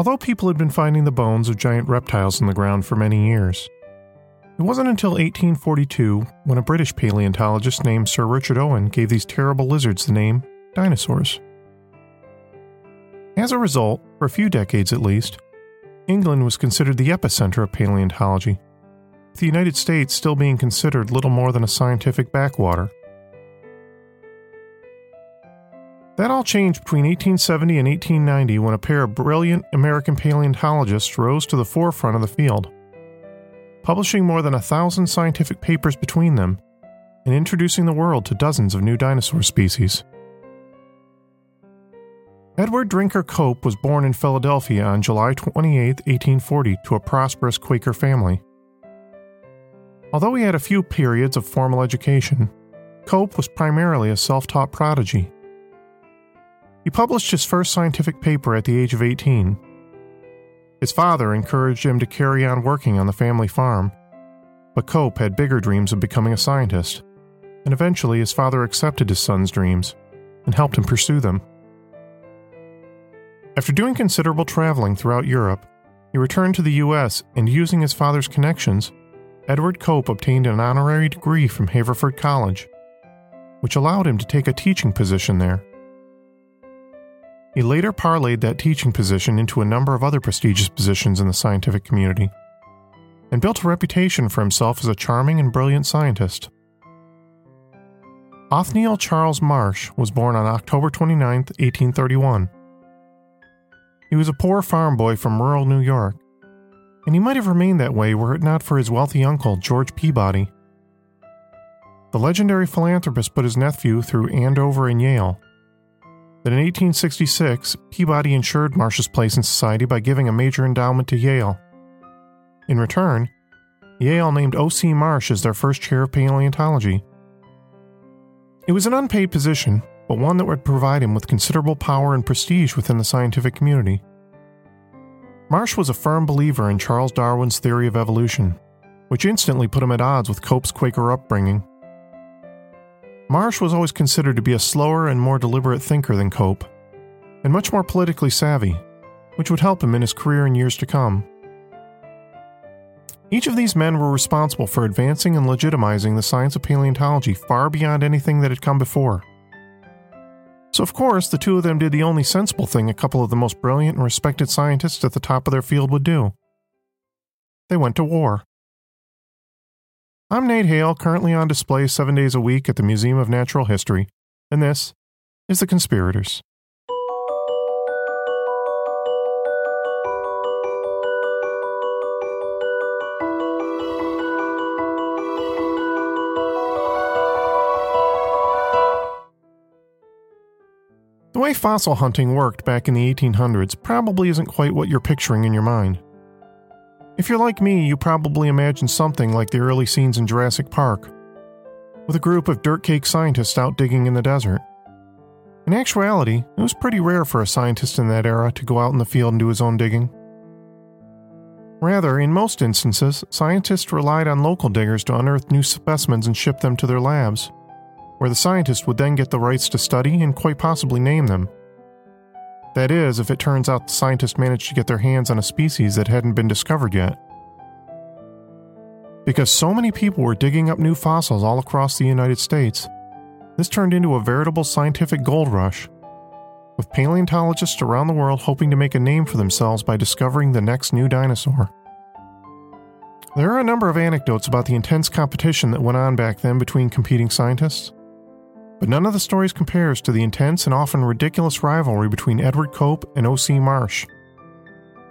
Although people had been finding the bones of giant reptiles in the ground for many years, it wasn't until 1842 when a British paleontologist named Sir Richard Owen gave these terrible lizards the name dinosaurs. As a result, for a few decades at least, England was considered the epicenter of paleontology, the United States still being considered little more than a scientific backwater. That all changed between 1870 and 1890 when a pair of brilliant American paleontologists rose to the forefront of the field, publishing more than a thousand scientific papers between them and introducing the world to dozens of new dinosaur species. Edward Drinker Cope was born in Philadelphia on July 28, 1840, to a prosperous Quaker family. Although he had a few periods of formal education, Cope was primarily a self taught prodigy. He published his first scientific paper at the age of 18. His father encouraged him to carry on working on the family farm, but Cope had bigger dreams of becoming a scientist, and eventually his father accepted his son's dreams and helped him pursue them. After doing considerable traveling throughout Europe, he returned to the U.S. and, using his father's connections, Edward Cope obtained an honorary degree from Haverford College, which allowed him to take a teaching position there. He later parlayed that teaching position into a number of other prestigious positions in the scientific community, and built a reputation for himself as a charming and brilliant scientist. Othniel Charles Marsh was born on October 29, 1831. He was a poor farm boy from rural New York, and he might have remained that way were it not for his wealthy uncle, George Peabody. The legendary philanthropist put his nephew through Andover and Yale. Then in 1866, Peabody insured Marsh's place in society by giving a major endowment to Yale. In return, Yale named O.C. Marsh as their first chair of paleontology. It was an unpaid position, but one that would provide him with considerable power and prestige within the scientific community. Marsh was a firm believer in Charles Darwin's theory of evolution, which instantly put him at odds with Cope's Quaker upbringing. Marsh was always considered to be a slower and more deliberate thinker than Cope, and much more politically savvy, which would help him in his career in years to come. Each of these men were responsible for advancing and legitimizing the science of paleontology far beyond anything that had come before. So, of course, the two of them did the only sensible thing a couple of the most brilliant and respected scientists at the top of their field would do they went to war. I'm Nate Hale, currently on display seven days a week at the Museum of Natural History, and this is The Conspirators. The way fossil hunting worked back in the 1800s probably isn't quite what you're picturing in your mind. If you're like me, you probably imagine something like the early scenes in Jurassic Park, with a group of dirt cake scientists out digging in the desert. In actuality, it was pretty rare for a scientist in that era to go out in the field and do his own digging. Rather, in most instances, scientists relied on local diggers to unearth new specimens and ship them to their labs where the scientist would then get the rights to study and quite possibly name them. That is, if it turns out the scientists managed to get their hands on a species that hadn't been discovered yet. Because so many people were digging up new fossils all across the United States, this turned into a veritable scientific gold rush, with paleontologists around the world hoping to make a name for themselves by discovering the next new dinosaur. There are a number of anecdotes about the intense competition that went on back then between competing scientists, but none of the stories compares to the intense and often ridiculous rivalry between Edward Cope and O.C. Marsh.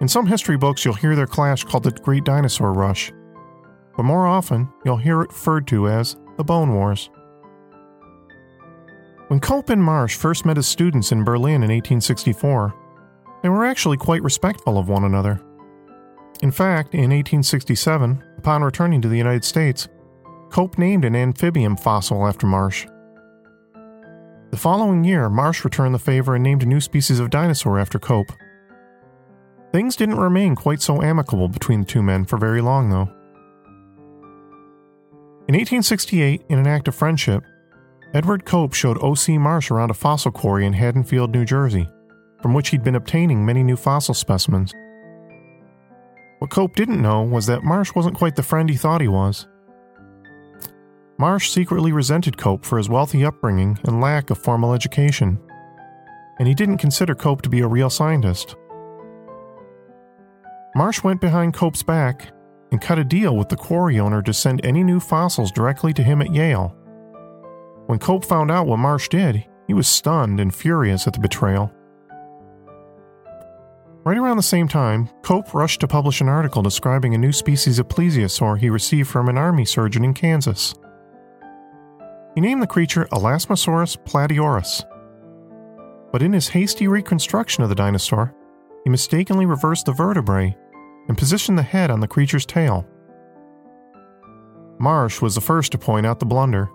In some history books, you'll hear their clash called the Great Dinosaur Rush, but more often, you'll hear it referred to as the Bone Wars. When Cope and Marsh first met as students in Berlin in 1864, they were actually quite respectful of one another. In fact, in 1867, upon returning to the United States, Cope named an amphibian fossil after Marsh. The following year, Marsh returned the favor and named a new species of dinosaur after Cope. Things didn't remain quite so amicable between the two men for very long, though. In 1868, in an act of friendship, Edward Cope showed O.C. Marsh around a fossil quarry in Haddonfield, New Jersey, from which he'd been obtaining many new fossil specimens. What Cope didn't know was that Marsh wasn't quite the friend he thought he was. Marsh secretly resented Cope for his wealthy upbringing and lack of formal education, and he didn't consider Cope to be a real scientist. Marsh went behind Cope's back and cut a deal with the quarry owner to send any new fossils directly to him at Yale. When Cope found out what Marsh did, he was stunned and furious at the betrayal. Right around the same time, Cope rushed to publish an article describing a new species of plesiosaur he received from an army surgeon in Kansas. He named the creature Elasmosaurus platyurus. But in his hasty reconstruction of the dinosaur, he mistakenly reversed the vertebrae and positioned the head on the creature's tail. Marsh was the first to point out the blunder.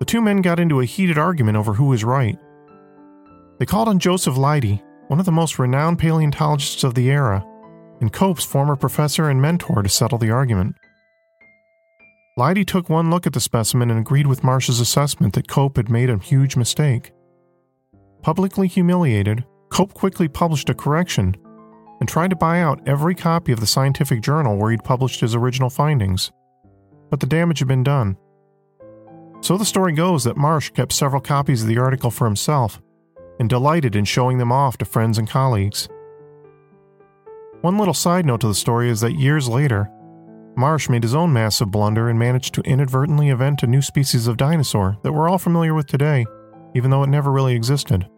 The two men got into a heated argument over who was right. They called on Joseph Leidy, one of the most renowned paleontologists of the era, and Cope's former professor and mentor to settle the argument. Leidy took one look at the specimen and agreed with Marsh's assessment that Cope had made a huge mistake. Publicly humiliated, Cope quickly published a correction and tried to buy out every copy of the scientific journal where he'd published his original findings. But the damage had been done. So the story goes that Marsh kept several copies of the article for himself and delighted in showing them off to friends and colleagues. One little side note to the story is that years later, Marsh made his own massive blunder and managed to inadvertently invent a new species of dinosaur that we're all familiar with today, even though it never really existed.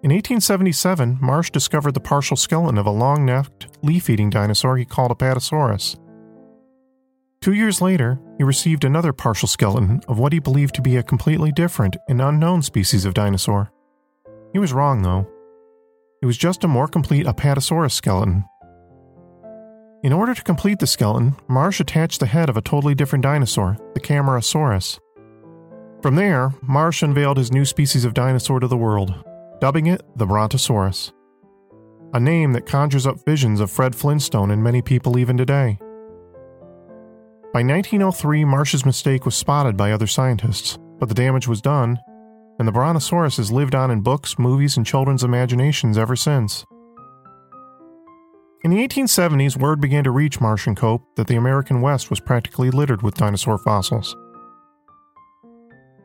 In 1877, Marsh discovered the partial skeleton of a long necked, leaf eating dinosaur he called Apatosaurus. Two years later, he received another partial skeleton of what he believed to be a completely different and unknown species of dinosaur. He was wrong, though. It was just a more complete Apatosaurus skeleton. In order to complete the skeleton, Marsh attached the head of a totally different dinosaur, the Camarasaurus. From there, Marsh unveiled his new species of dinosaur to the world, dubbing it the Brontosaurus. A name that conjures up visions of Fred Flintstone and many people even today. By 1903, Marsh's mistake was spotted by other scientists, but the damage was done, and the Brontosaurus has lived on in books, movies, and children's imaginations ever since. In the 1870s, word began to reach Marsh and Cope that the American West was practically littered with dinosaur fossils.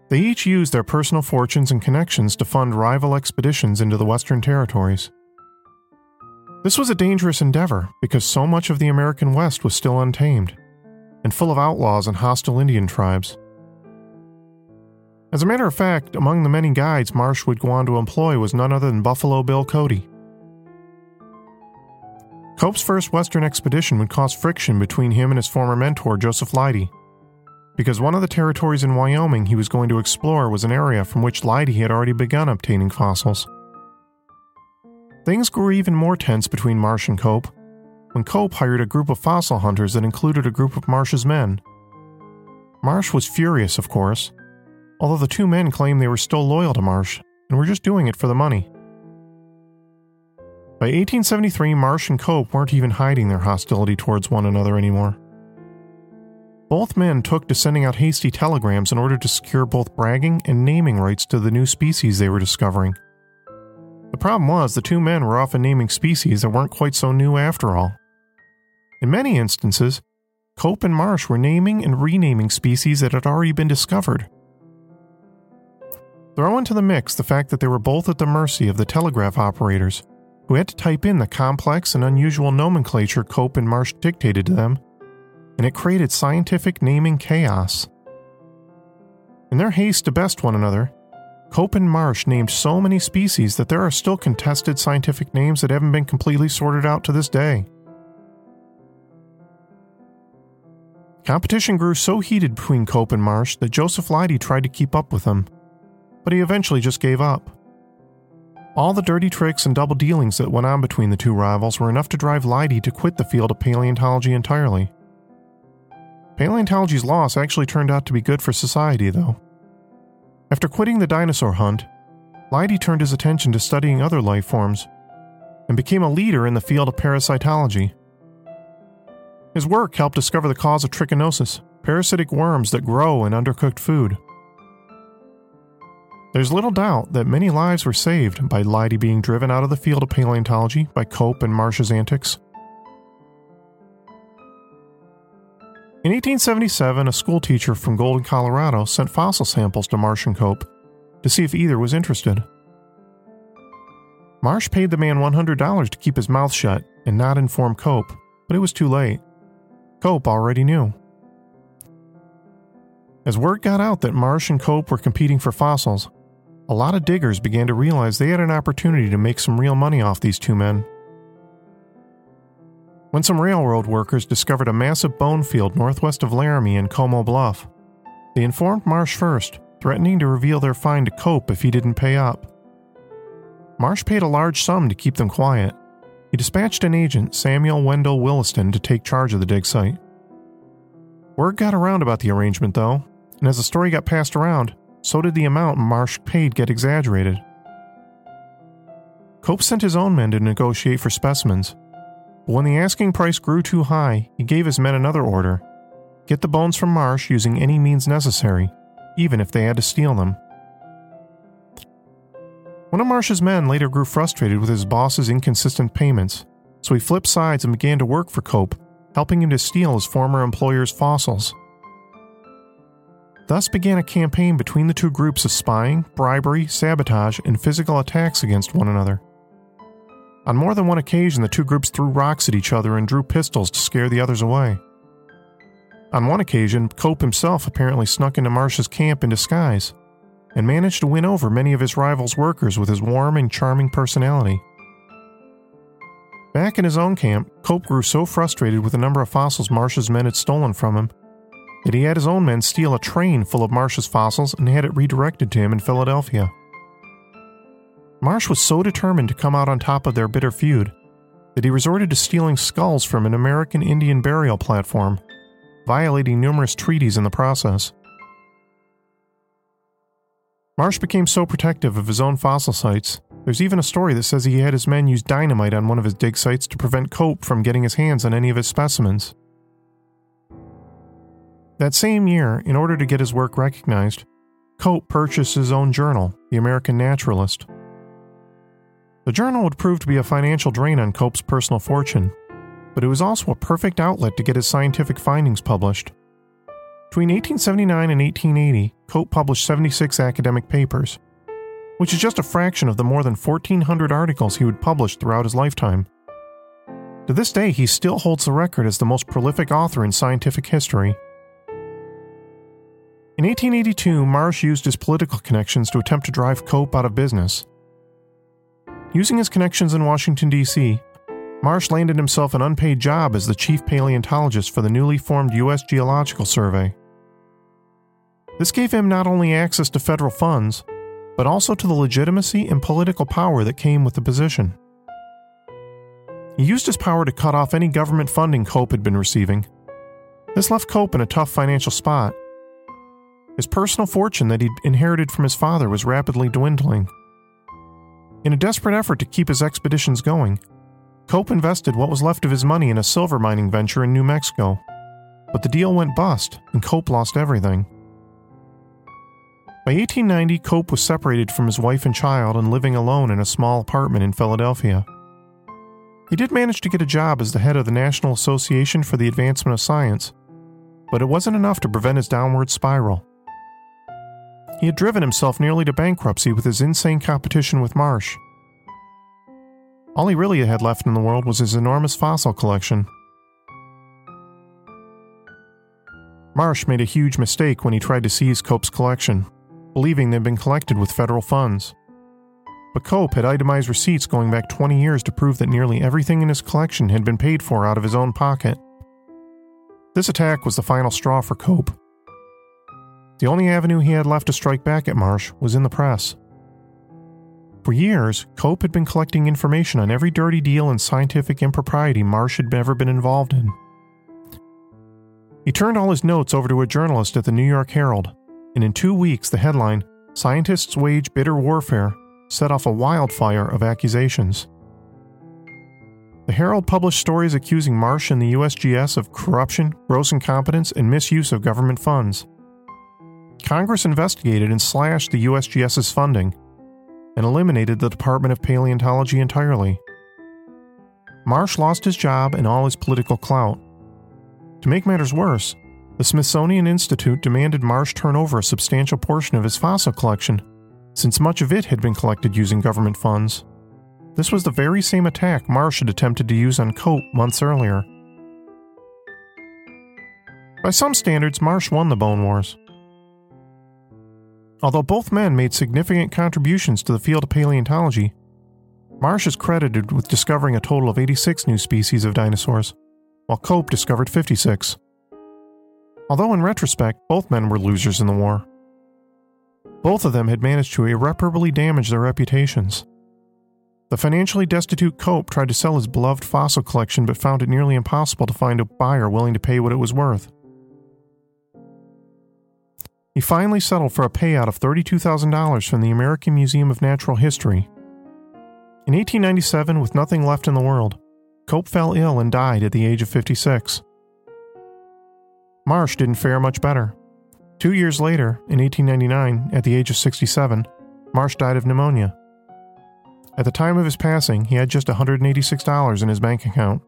They each used their personal fortunes and connections to fund rival expeditions into the Western territories. This was a dangerous endeavor because so much of the American West was still untamed and full of outlaws and hostile Indian tribes. As a matter of fact, among the many guides Marsh would go on to employ was none other than Buffalo Bill Cody. Cope's first Western expedition would cause friction between him and his former mentor, Joseph Leidy, because one of the territories in Wyoming he was going to explore was an area from which Leidy had already begun obtaining fossils. Things grew even more tense between Marsh and Cope when Cope hired a group of fossil hunters that included a group of Marsh's men. Marsh was furious, of course, although the two men claimed they were still loyal to Marsh and were just doing it for the money. By 1873, Marsh and Cope weren't even hiding their hostility towards one another anymore. Both men took to sending out hasty telegrams in order to secure both bragging and naming rights to the new species they were discovering. The problem was the two men were often naming species that weren't quite so new after all. In many instances, Cope and Marsh were naming and renaming species that had already been discovered. Throw into the mix the fact that they were both at the mercy of the telegraph operators, who had to type in the complex and unusual nomenclature Cope and Marsh dictated to them, and it created scientific naming chaos. In their haste to best one another, Cope and Marsh named so many species that there are still contested scientific names that haven't been completely sorted out to this day. Competition grew so heated between Cope and Marsh that Joseph Leidy tried to keep up with them, but he eventually just gave up. All the dirty tricks and double dealings that went on between the two rivals were enough to drive Leidy to quit the field of paleontology entirely. Paleontology's loss actually turned out to be good for society, though. After quitting the dinosaur hunt, Leidy turned his attention to studying other life forms and became a leader in the field of parasitology. His work helped discover the cause of trichinosis, parasitic worms that grow in undercooked food. There's little doubt that many lives were saved by Leidy being driven out of the field of paleontology by Cope and Marsh's antics. In 1877, a schoolteacher from Golden, Colorado sent fossil samples to Marsh and Cope to see if either was interested. Marsh paid the man $100 to keep his mouth shut and not inform Cope, but it was too late. Cope already knew. As word got out that Marsh and Cope were competing for fossils, a lot of diggers began to realize they had an opportunity to make some real money off these two men. When some railroad workers discovered a massive bone field northwest of Laramie and Como Bluff, they informed Marsh first, threatening to reveal their find to Cope if he didn't pay up. Marsh paid a large sum to keep them quiet. He dispatched an agent, Samuel Wendell Williston, to take charge of the dig site. Word got around about the arrangement, though, and as the story got passed around, so did the amount Marsh paid get exaggerated. Cope sent his own men to negotiate for specimens, but when the asking price grew too high, he gave his men another order get the bones from Marsh using any means necessary, even if they had to steal them. One of Marsh's men later grew frustrated with his boss's inconsistent payments, so he flipped sides and began to work for Cope, helping him to steal his former employer's fossils. Thus began a campaign between the two groups of spying, bribery, sabotage, and physical attacks against one another. On more than one occasion, the two groups threw rocks at each other and drew pistols to scare the others away. On one occasion, Cope himself apparently snuck into Marsh's camp in disguise and managed to win over many of his rivals' workers with his warm and charming personality. Back in his own camp, Cope grew so frustrated with the number of fossils Marsh's men had stolen from him that he had his own men steal a train full of Marsh's fossils and had it redirected to him in Philadelphia. Marsh was so determined to come out on top of their bitter feud that he resorted to stealing skulls from an American Indian burial platform, violating numerous treaties in the process. Marsh became so protective of his own fossil sites, there's even a story that says he had his men use dynamite on one of his dig sites to prevent Cope from getting his hands on any of his specimens. That same year, in order to get his work recognized, Cope purchased his own journal, The American Naturalist. The journal would prove to be a financial drain on Cope's personal fortune, but it was also a perfect outlet to get his scientific findings published. Between 1879 and 1880, Cope published 76 academic papers, which is just a fraction of the more than 1,400 articles he would publish throughout his lifetime. To this day, he still holds the record as the most prolific author in scientific history. In 1882, Marsh used his political connections to attempt to drive Cope out of business. Using his connections in Washington, D.C., Marsh landed himself an unpaid job as the chief paleontologist for the newly formed U.S. Geological Survey. This gave him not only access to federal funds, but also to the legitimacy and political power that came with the position. He used his power to cut off any government funding Cope had been receiving. This left Cope in a tough financial spot. His personal fortune that he'd inherited from his father was rapidly dwindling. In a desperate effort to keep his expeditions going, Cope invested what was left of his money in a silver mining venture in New Mexico. But the deal went bust, and Cope lost everything. By 1890, Cope was separated from his wife and child and living alone in a small apartment in Philadelphia. He did manage to get a job as the head of the National Association for the Advancement of Science, but it wasn't enough to prevent his downward spiral. He had driven himself nearly to bankruptcy with his insane competition with Marsh. All he really had left in the world was his enormous fossil collection. Marsh made a huge mistake when he tried to seize Cope's collection, believing they'd been collected with federal funds. But Cope had itemized receipts going back 20 years to prove that nearly everything in his collection had been paid for out of his own pocket. This attack was the final straw for Cope. The only avenue he had left to strike back at Marsh was in the press. For years, Cope had been collecting information on every dirty deal and scientific impropriety Marsh had ever been involved in. He turned all his notes over to a journalist at the New York Herald, and in two weeks, the headline, Scientists Wage Bitter Warfare, set off a wildfire of accusations. The Herald published stories accusing Marsh and the USGS of corruption, gross incompetence, and misuse of government funds. Congress investigated and slashed the USGS's funding and eliminated the Department of Paleontology entirely. Marsh lost his job and all his political clout. To make matters worse, the Smithsonian Institute demanded Marsh turn over a substantial portion of his fossil collection, since much of it had been collected using government funds. This was the very same attack Marsh had attempted to use on Cope months earlier. By some standards, Marsh won the Bone Wars. Although both men made significant contributions to the field of paleontology, Marsh is credited with discovering a total of 86 new species of dinosaurs, while Cope discovered 56. Although in retrospect, both men were losers in the war. Both of them had managed to irreparably damage their reputations. The financially destitute Cope tried to sell his beloved fossil collection but found it nearly impossible to find a buyer willing to pay what it was worth. He finally settled for a payout of $32,000 from the American Museum of Natural History. In 1897, with nothing left in the world, Cope fell ill and died at the age of 56. Marsh didn't fare much better. Two years later, in 1899, at the age of 67, Marsh died of pneumonia. At the time of his passing, he had just $186 in his bank account.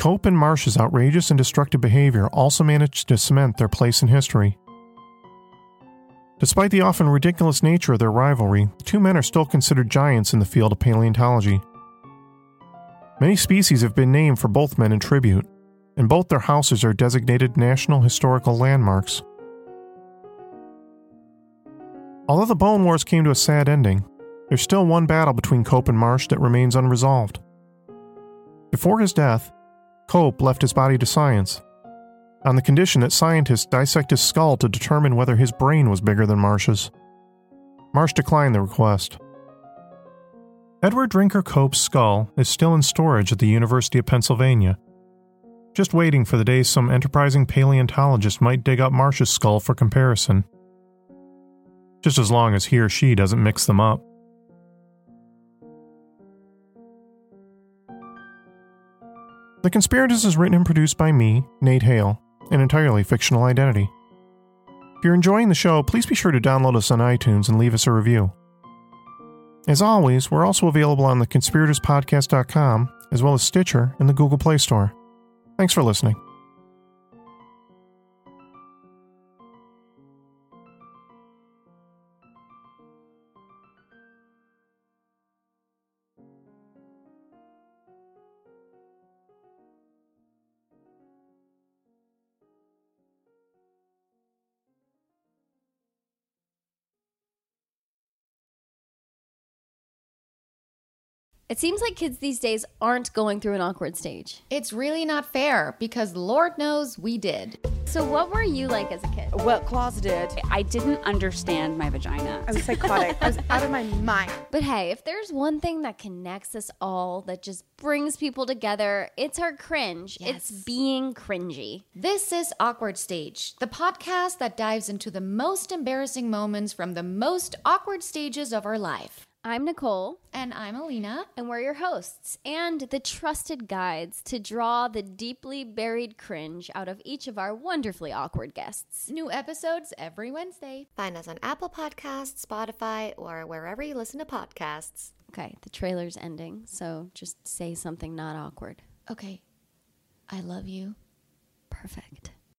Cope and Marsh's outrageous and destructive behavior also managed to cement their place in history. Despite the often ridiculous nature of their rivalry, the two men are still considered giants in the field of paleontology. Many species have been named for both men in tribute, and both their houses are designated National Historical Landmarks. Although the Bone Wars came to a sad ending, there's still one battle between Cope and Marsh that remains unresolved. Before his death, Cope left his body to science, on the condition that scientists dissect his skull to determine whether his brain was bigger than Marsh's. Marsh declined the request. Edward Drinker Cope's skull is still in storage at the University of Pennsylvania, just waiting for the day some enterprising paleontologist might dig up Marsh's skull for comparison. Just as long as he or she doesn't mix them up. The Conspirators is written and produced by me, Nate Hale, an entirely fictional identity. If you're enjoying the show, please be sure to download us on iTunes and leave us a review. As always, we're also available on the conspiratorspodcast.com, as well as Stitcher and the Google Play Store. Thanks for listening. It seems like kids these days aren't going through an awkward stage. It's really not fair because Lord knows we did. So, what were you like as a kid? Well, closeted. I didn't understand my vagina. I was psychotic. I was out of my mind. But hey, if there's one thing that connects us all, that just brings people together, it's our cringe. It's being cringy. This is Awkward Stage, the podcast that dives into the most embarrassing moments from the most awkward stages of our life. I'm Nicole, And I'm Alina. and we're your hosts and the trusted guides to draw the deeply buried cringe out of each of our wonderfully awkward guests. New episodes every Wednesday. Find us on Apple Podcasts, Spotify, or wherever you listen to podcasts. Okay, the trailer's ending, so just say something not awkward. Okay. I love you. Perfect.